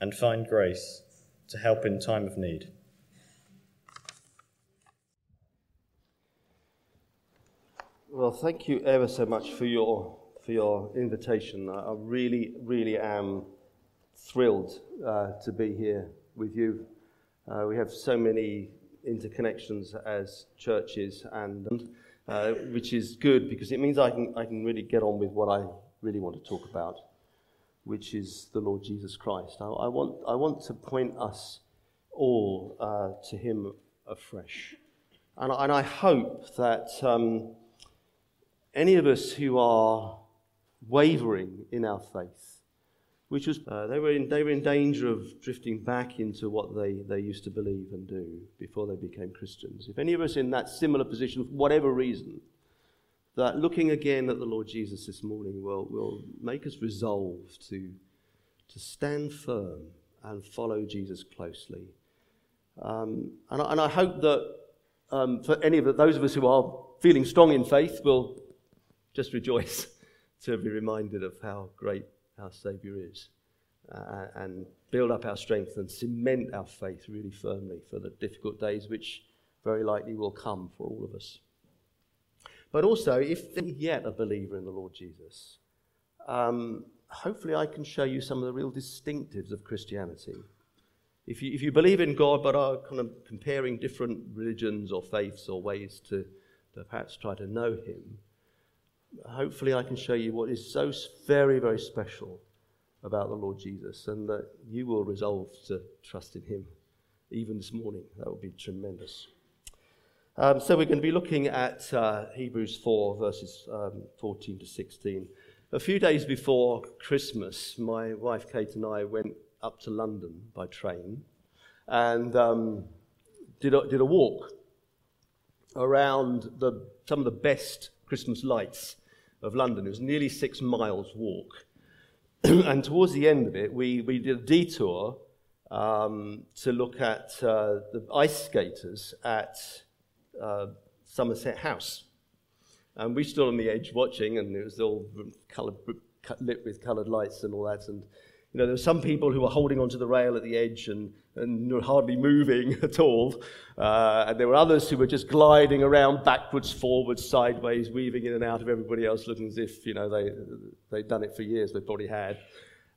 and find grace to help in time of need. Well, thank you ever so much for your for your invitation. I, really, really am thrilled uh, to be here with you. Uh, we have so many interconnections as churches, and uh, which is good because it means I can I can really get on with what I really want to talk about which is the Lord Jesus Christ. I, I want, I want to point us all uh, to Him afresh. And, and I hope that um, any of us who are wavering in our faith, which was, uh, they, were in, they were in danger of drifting back into what they, they used to believe and do before they became Christians. If any of us in that similar position, for whatever reason, that looking again at the Lord Jesus this morning will, will make us resolve to, to stand firm and follow Jesus closely. Um, and, I, and, I, hope that um, for any of those of us who are feeling strong in faith will just rejoice to be reminded of how great our Saviour is uh, and build up our strength and cement our faith really firmly for the difficult days which very likely will come for all of us. But also, if you're yet a believer in the Lord Jesus, um, hopefully I can show you some of the real distinctives of Christianity. If you, if you believe in God but are kind of comparing different religions or faiths or ways to, to perhaps try to know Him, hopefully I can show you what is so very, very special about the Lord Jesus and that you will resolve to trust in Him even this morning. That would be tremendous. Um, so we're going to be looking at uh, Hebrews 4, verses um, 14 to 16. A few days before Christmas, my wife Kate and I went up to London by train and um, did, a, did a walk around the, some of the best Christmas lights of London. It was nearly six miles walk. and towards the end of it, we, we did a detour um, to look at uh, the ice skaters at uh, Somerset House. And we stood on the edge watching, and it was all colored, lit with coloured lights and all that. And you know, there were some people who were holding onto the rail at the edge and, and hardly moving at all. Uh, and there were others who were just gliding around backwards, forwards, sideways, weaving in and out of everybody else, looking as if, you know, they, they'd done it for years, they probably had.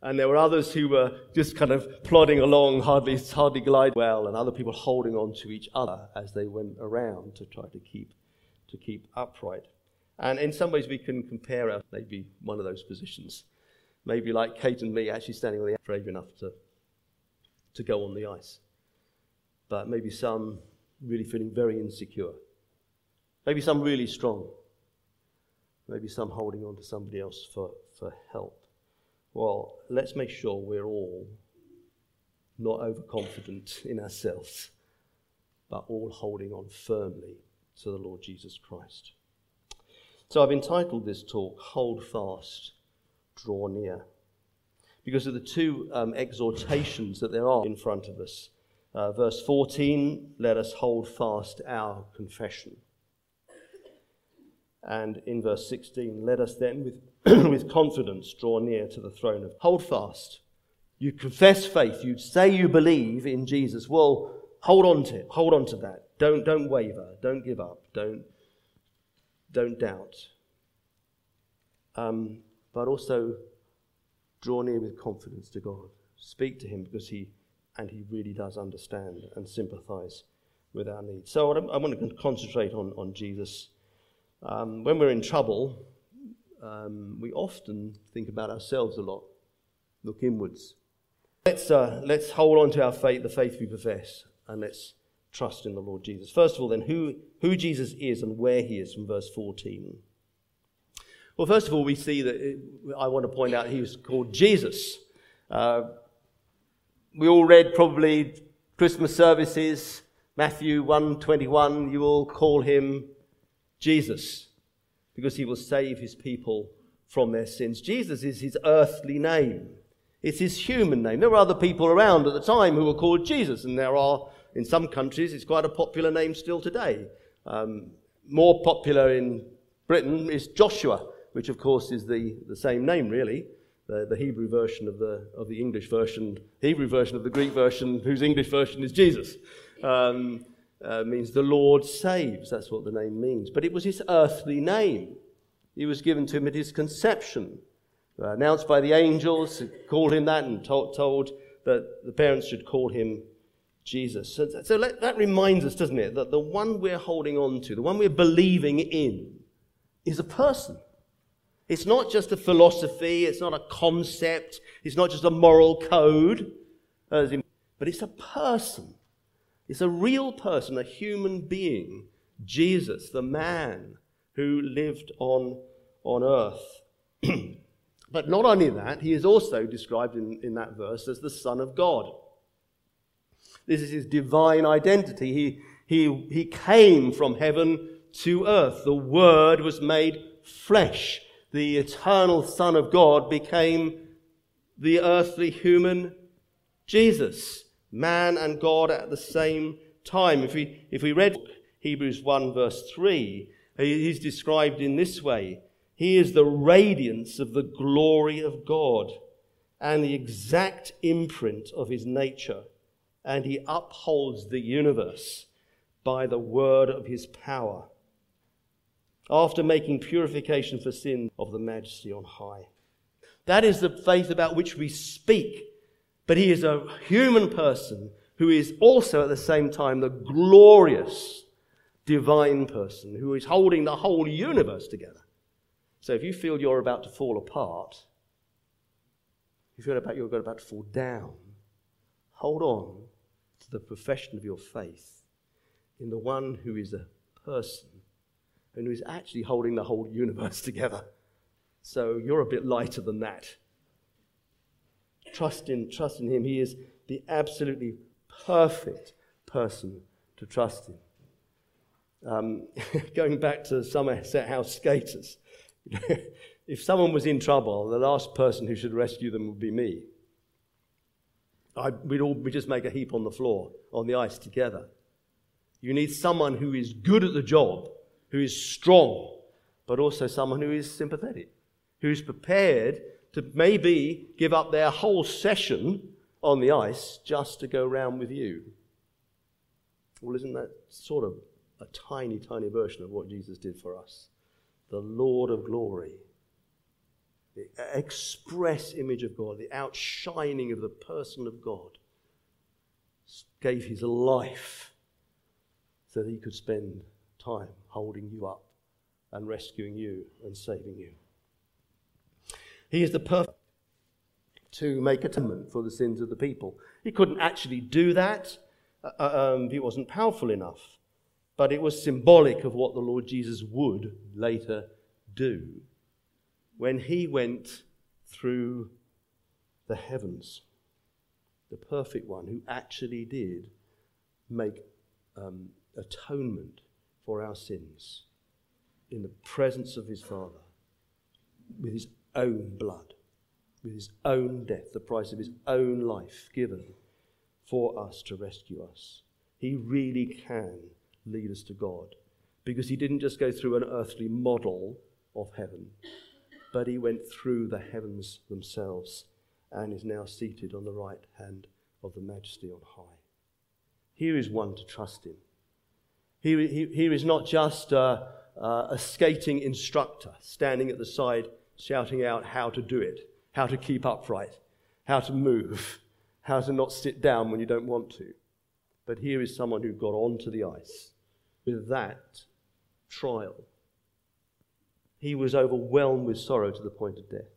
And there were others who were just kind of plodding along, hardly, hardly glide well, and other people holding on to each other as they went around to try to keep, to keep upright. And in some ways, we can compare our, maybe one of those positions. Maybe like Kate and me actually standing on the brave enough to, to go on the ice. But maybe some really feeling very insecure. Maybe some really strong. Maybe some holding on to somebody else for, for help. Well, let's make sure we're all not overconfident in ourselves, but all holding on firmly to the Lord Jesus Christ. So I've entitled this talk, Hold Fast, Draw Near, because of the two um, exhortations that there are in front of us. Uh, verse 14, let us hold fast our confession. And in verse 16, let us then with with confidence draw near to the throne of. Hold fast. You confess faith. You say you believe in Jesus. Well, hold on to it. Hold on to that. Don't, don't waver. Don't give up. Don't, don't doubt. Um, but also draw near with confidence to God. Speak to Him because He, and He really does understand and sympathize with our needs. So I want to concentrate on, on Jesus. Um, when we're in trouble, um, we often think about ourselves a lot, look inwards. Let's, uh, let's hold on to our faith, the faith we profess, and let's trust in the Lord Jesus. First of all, then, who, who Jesus is and where he is from verse 14. Well, first of all, we see that it, I want to point out he was called Jesus. Uh, we all read probably Christmas services, Matthew 1:21, you all call him Jesus because he will save his people from their sins. Jesus is his earthly name. It's his human name. There were other people around at the time who were called Jesus, and there are in some countries. It's quite a popular name still today. Um, more popular in Britain is Joshua, which of course is the, the same name, really. The, the Hebrew version of the, of the English version, Hebrew version of the Greek version, whose English version is Jesus. Um, uh, means the Lord saves. That's what the name means. But it was his earthly name. He was given to him at his conception. Uh, announced by the angels, called him that, and told, told, that the parents should call him Jesus. So, so let, that reminds us, doesn't it, that the one we're holding on to, the one we're believing in, is a person. It's not just a philosophy, it's not a concept, it's not just a moral code, but it's a person. It's a real person, a human being, Jesus, the man who lived on, on earth. but not only that, he is also described in, in that verse as the Son of God. This is his divine identity. He, he, he came from heaven to earth. The Word was made flesh. The eternal Son of God became the earthly human Jesus, man and God at the same time. If we, if we read Hebrews 1, verse 3, he's described in this way He is the radiance of the glory of God and the exact imprint of his nature and he upholds the universe by the word of his power. After making purification for sin of the majesty on high. That is the faith about which we speak. But he is a human person who is also at the same time the glorious divine person who is holding the whole universe together. So if you feel you're about to fall apart, if you feel about you're about to fall down, hold on to the profession of your faith in the one who is a person and who is actually holding the whole universe together. So you're a bit lighter than that. Trust in, trust in him. He is the absolutely perfect person to trust in. Um, going back to Somerset House skaters, if someone was in trouble, the last person who should rescue them would be me. I, we'd all we just make a heap on the floor, on the ice together. You need someone who is good at the job, who is strong, but also someone who is sympathetic, who's prepared to maybe give up their whole session on the ice just to go round with you. Well, isn't that sort of a tiny, tiny version of what Jesus did for us? The Lord of glory the express image of God, the outshining of the person of God, gave his life so that he could spend time holding you up and rescuing you and saving you. He is the perfect to make atonement for the sins of the people. He couldn't actually do that. Uh, uh, um, he wasn't powerful enough. But it was symbolic of what the Lord Jesus would later do when he went through the heavens, the perfect one who actually did make um, atonement for our sins in the presence of his Father with his own blood, with his own death, the price of his own life given for us to rescue us. He really can lead us to God because he didn't just go through an earthly model of heaven, but he went through the heavens themselves and is now seated on the right hand of the majesty on high. Here is one to trust in. Here, here is not just a, a skating instructor standing at the side shouting out how to do it, how to keep upright, how to move, how to not sit down when you don't want to. But here is someone who got onto the ice with that trial he was overwhelmed with sorrow to the point of death.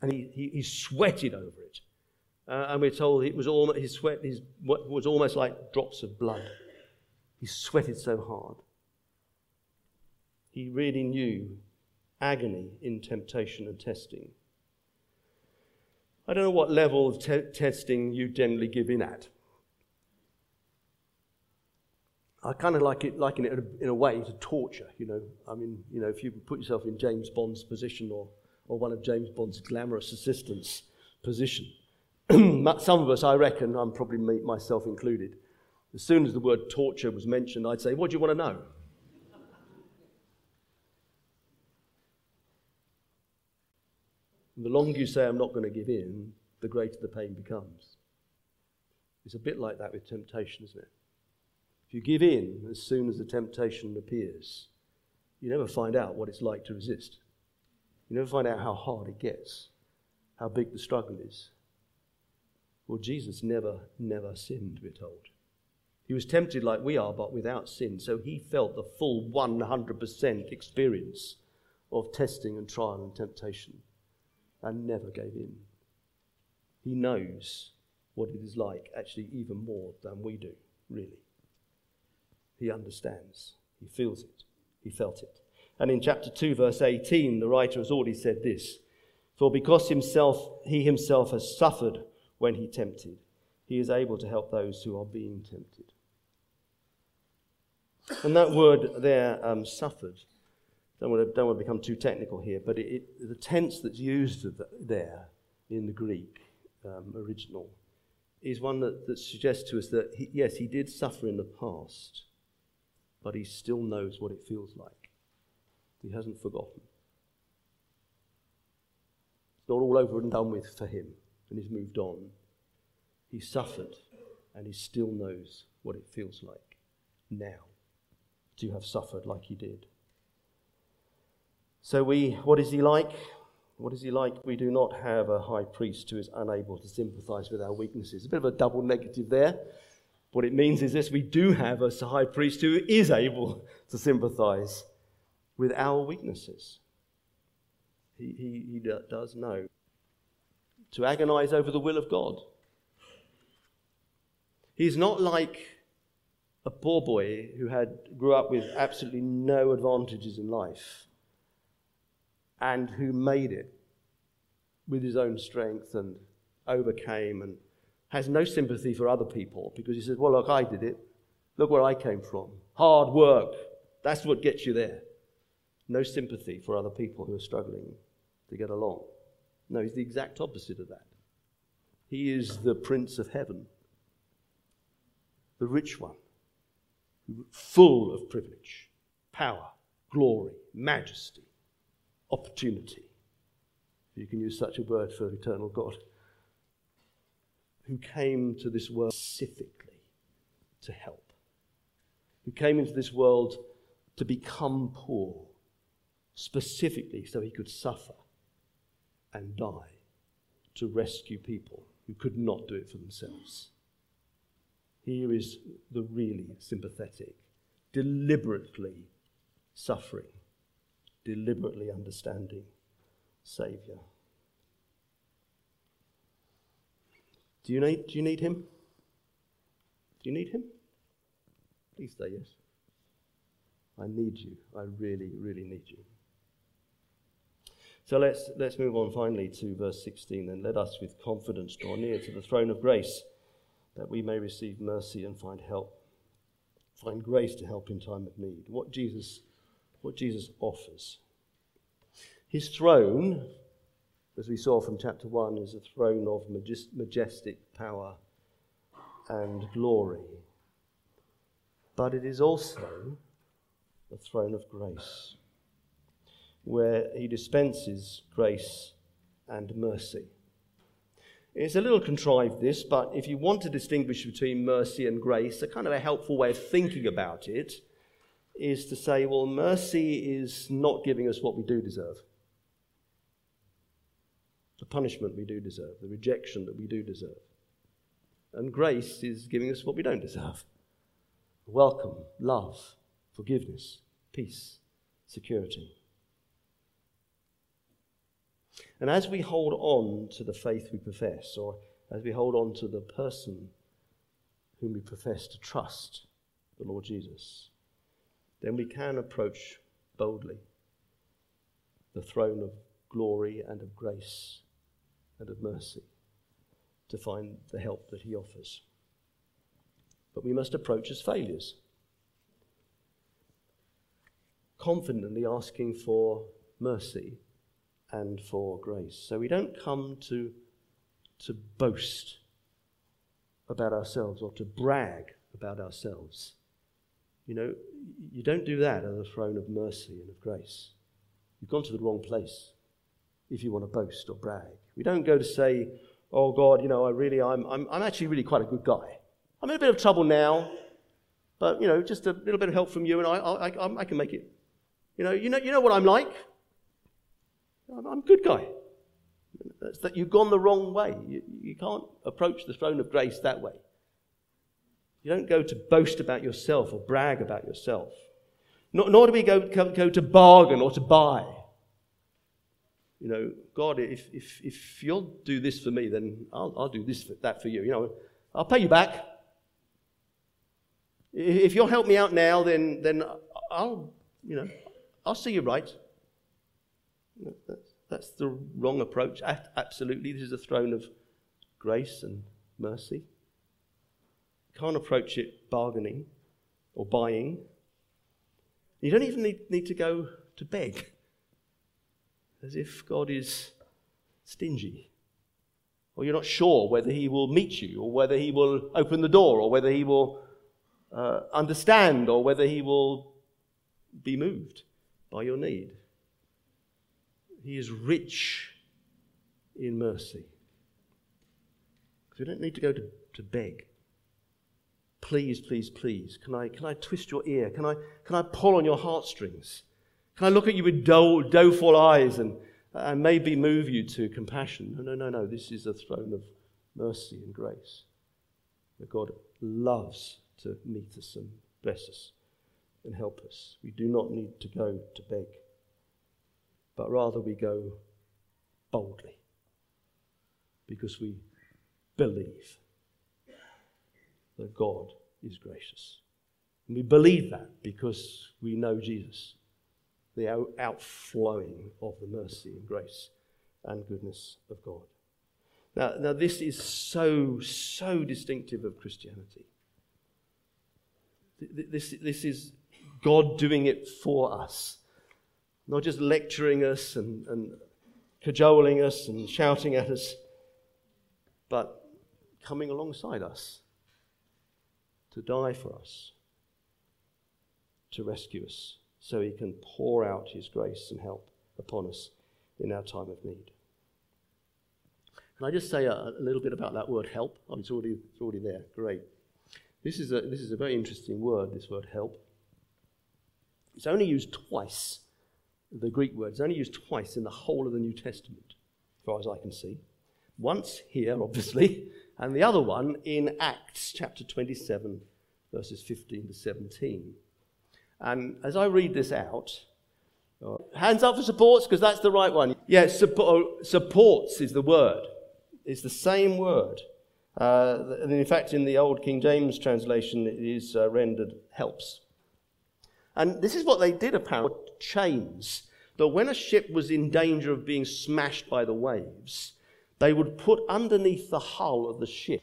And he, he, he sweated over it. Uh, and we're told it was almost, his sweat his, was almost like drops of blood. He sweated so hard. He really knew agony in temptation and testing. I don't know what level of te- testing you generally give in at. I kind of like it, liken it in a way to torture, you know. I mean, you know, if you put yourself in James Bond's position or, or one of James Bond's glamorous assistants' position. Some of us, I reckon, I'm probably myself included, as soon as the word torture was mentioned, I'd say, What do you want to know? And the longer you say, I'm not going to give in, the greater the pain becomes. It's a bit like that with temptation, isn't it? If you give in as soon as the temptation appears, you never find out what it's like to resist. You never find out how hard it gets, how big the struggle is. Well, Jesus never, never sinned, we're told. He was tempted like we are, but without sin. So he felt the full 100% experience of testing and trial and temptation and never gave in. He knows what it is like, actually, even more than we do, really. He understands. He feels it. He felt it. And in chapter 2, verse 18, the writer has already said this For because himself, he himself has suffered when he tempted, he is able to help those who are being tempted. And that word there, um, suffered, don't want, to, don't want to become too technical here, but it, it, the tense that's used there in the Greek um, original is one that, that suggests to us that, he, yes, he did suffer in the past, but he still knows what it feels like. He hasn't forgotten. It's not all over and done with for him, and he's moved on. He suffered, and he still knows what it feels like now to have suffered like he did. So, we, what is he like? What is he like? We do not have a high priest who is unable to sympathize with our weaknesses. A bit of a double negative there. What it means is this we do have a high priest who is able to sympathize with our weaknesses. He, he, he does know. To agonize over the will of God. He's not like a poor boy who had grew up with absolutely no advantages in life and who made it with his own strength and overcame and has no sympathy for other people because he says, Well, look, I did it. Look where I came from. Hard work. That's what gets you there. No sympathy for other people who are struggling to get along. No, he's the exact opposite of that. He is the Prince of Heaven, the rich one, full of privilege, power, glory, majesty, opportunity. If you can use such a word for eternal God who came to this world specifically to help, who came into this world to become poor specifically so he could suffer and die to rescue people who could not do it for themselves. Here is the really sympathetic, deliberately suffering, deliberately understanding Saviour. Do you need, do you need him? Do you need him? Please say yes. I need you. I really, really need you. So let's, let's move on finally to verse 16 and let us with confidence draw near to the throne of grace that we may receive mercy and find help, find grace to help in time of need. What Jesus, what Jesus offers. His throne as we saw from chapter 1, is a throne of majestic power and glory. But it is also a throne of grace, where he dispenses grace and mercy. It's a little contrived, this, but if you want to distinguish between mercy and grace, a kind of a helpful way of thinking about it is to say, well, mercy is not giving us what we do deserve the punishment we do deserve, the rejection that we do deserve. And grace is giving us what we don't deserve welcome, love, forgiveness, peace, security. And as we hold on to the faith we profess, or as we hold on to the person whom we profess to trust, the Lord Jesus, then we can approach boldly the throne of glory and of grace and of mercy. to find the help that He offers. But we must approach as failures, confidently asking for mercy and for grace. So we don't come to, to boast about ourselves or to brag about ourselves. You know, you don't do that at the throne of mercy and of grace. You've gone to the wrong place if you want to boast or brag. We don't go to say, oh God, you know, I really, I'm, I'm, I'm actually really quite a good guy. I'm in a bit of trouble now, but, you know, just a little bit of help from you and I, I, I, I can make it. You know, you know, you know what I'm like? I'm, I'm a good guy. That's that you've gone the wrong way. You, you can't approach the throne of grace that way. You don't go to boast about yourself or brag about yourself. Nor, nor do we go, go, to bargain or to buy. You know, God, if, if, if you'll do this for me, then I'll, I'll do this for, that for you. You know, I'll pay you back. If you'll help me out now, then, then I'll, you know, I'll see you right. That's, that's the wrong approach. Absolutely, this is a throne of grace and mercy. Can't approach it bargaining or buying. You don't even need, need to go to beg as if God is stingy. Or you're not sure whether He will meet you, or whether He will open the door, or whether He will uh, understand, or whether He will be moved by your need. He is rich in mercy. So you don't need to go to, to beg. Please, please, please, can I, can I twist your ear? Can I, can I pull on your heartstrings? Can I look at you with doe, doleful eyes and, and maybe move you to compassion? No, no, no, no. This is a throne of mercy and grace. God loves to meet us and bless us and help us. We do not need to go to beg, but rather we go boldly because we believe that God is gracious. And we believe that because we know Jesus the outflowing of the mercy and grace and goodness of God. Now, now this is so, so distinctive of Christianity. This, this is God doing it for us, not just lecturing us and, and cajoling us and shouting at us, but coming alongside us to die for us, to rescue us so he can pour out his grace and help upon us in our time of need. Can I just say a, a little bit about that word help? Oh, it's, already, it's already there. Great. This is, a, this is a very interesting word, this word help. It's only used twice, the Greek word. It's only used twice in the whole of the New Testament, as far as I can see. Once here, obviously, and the other one in Acts chapter 27, verses 15 to 17. And as I read this out, uh, hands up for supports because that's the right one. Yeah, support, supports is the word. It's the same word. Uh, and in fact, in the old King James translation, it is uh, rendered helps. And this is what they did apparently chains. But when a ship was in danger of being smashed by the waves, they would put underneath the hull of the ship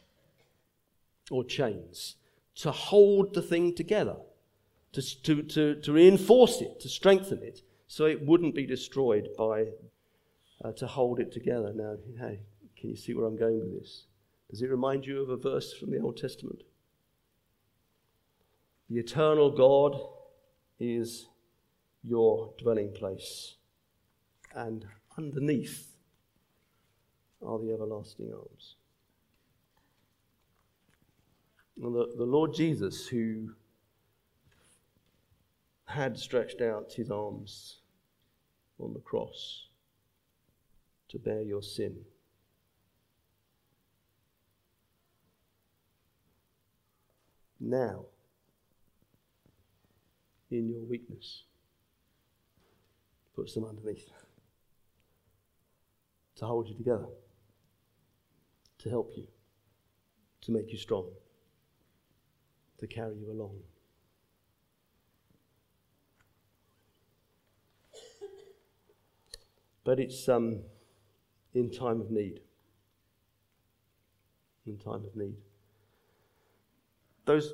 or chains to hold the thing together to, to, to, to reinforce it, to strengthen it, so it wouldn't be destroyed by, uh, to hold it together. Now, hey, can you see where I'm going with this? Does it remind you of a verse from the Old Testament? The eternal God is your dwelling place, and underneath are the everlasting arms. And the, the Lord Jesus, who had stretched out his arms on the cross to bear your sin. Now, in your weakness, puts them underneath to hold you together, to help you, to make you strong, to carry you along. but it's um, in time of need. in time of need. Those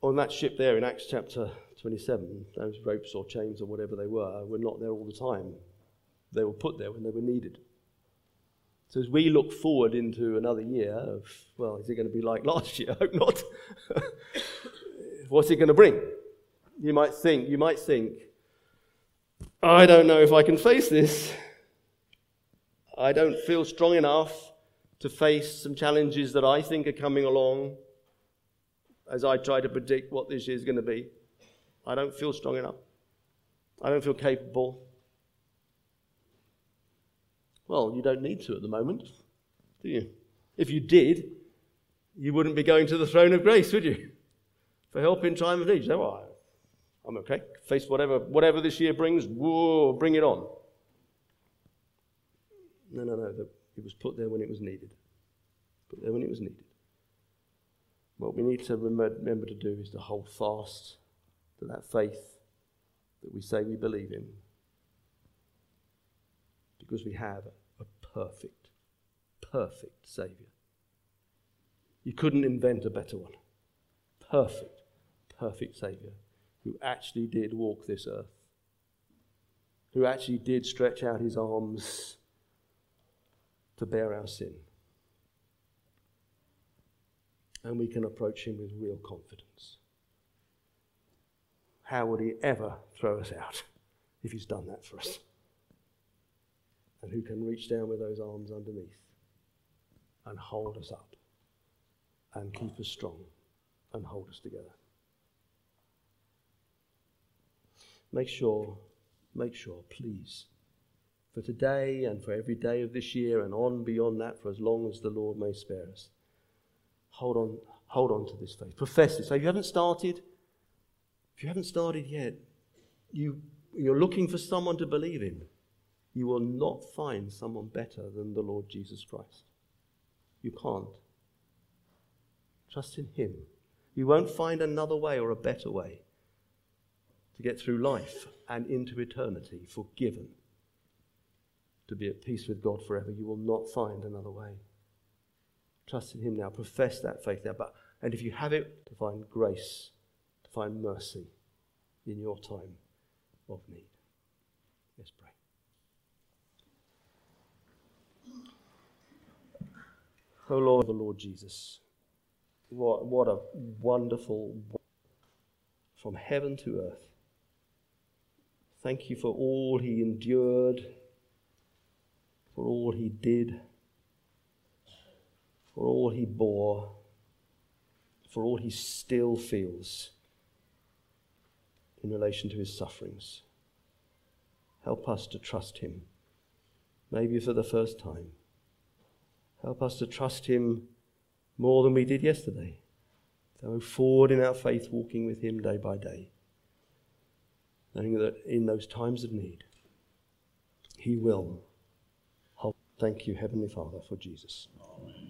on that ship there in Acts chapter 27, those ropes or chains or whatever they were, were not there all the time. They were put there when they were needed. So as we look forward into another year of, well, is it going to be like last year? I hope not. What's it going to bring? You might think, you might think, I don't know if I can face this. I don't feel strong enough to face some challenges that I think are coming along as I try to predict what this year is going to be. I don't feel strong enough. I don't feel capable. Well, you don't need to at the moment, do you? If you did, you wouldn't be going to the throne of grace, would you? For help in time of need. Say, well, I'm okay. Face whatever, whatever this year brings, whoa, bring it on. No, no, no. It was put there when it was needed. Put there when it was needed. What we need to remember to do is to hold fast to that faith that we say we believe in. Because we have perfect, perfect Saviour. You couldn't invent a better one. Perfect, perfect Saviour who actually did walk this earth, who actually did stretch out his arms to bear our sin. And we can approach him with real confidence. How would he ever throw us out if he's done that for us? And who can reach down with those arms underneath and hold us up and keep us strong and hold us together? Make sure, make sure, please, for today and for every day of this year and on beyond that, for as long as the Lord may spare us, hold on, hold on to this faith. Profess it. So if you haven't started, if you haven't started yet, you, you're looking for someone to believe in. You will not find someone better than the Lord Jesus Christ. You can't. Trust in Him. You won't find another way or a better way to get through life and into eternity, forgiven, to be at peace with God forever. You will not find another way. Trust in Him now. Profess that faith now. But, and if you have it, to find grace, to find mercy in your time of need. Let's pray. Oh Lord, the Lord Jesus, what, what a wonderful, from heaven to earth, Thank you for all he endured, for all he did, for all he bore, for all he still feels in relation to his sufferings. Help us to trust him, maybe for the first time. Help us to trust him more than we did yesterday. Move forward in our faith, walking with him day by day knowing that in those times of need, He will help. Thank you, Heavenly Father, for Jesus. Amen.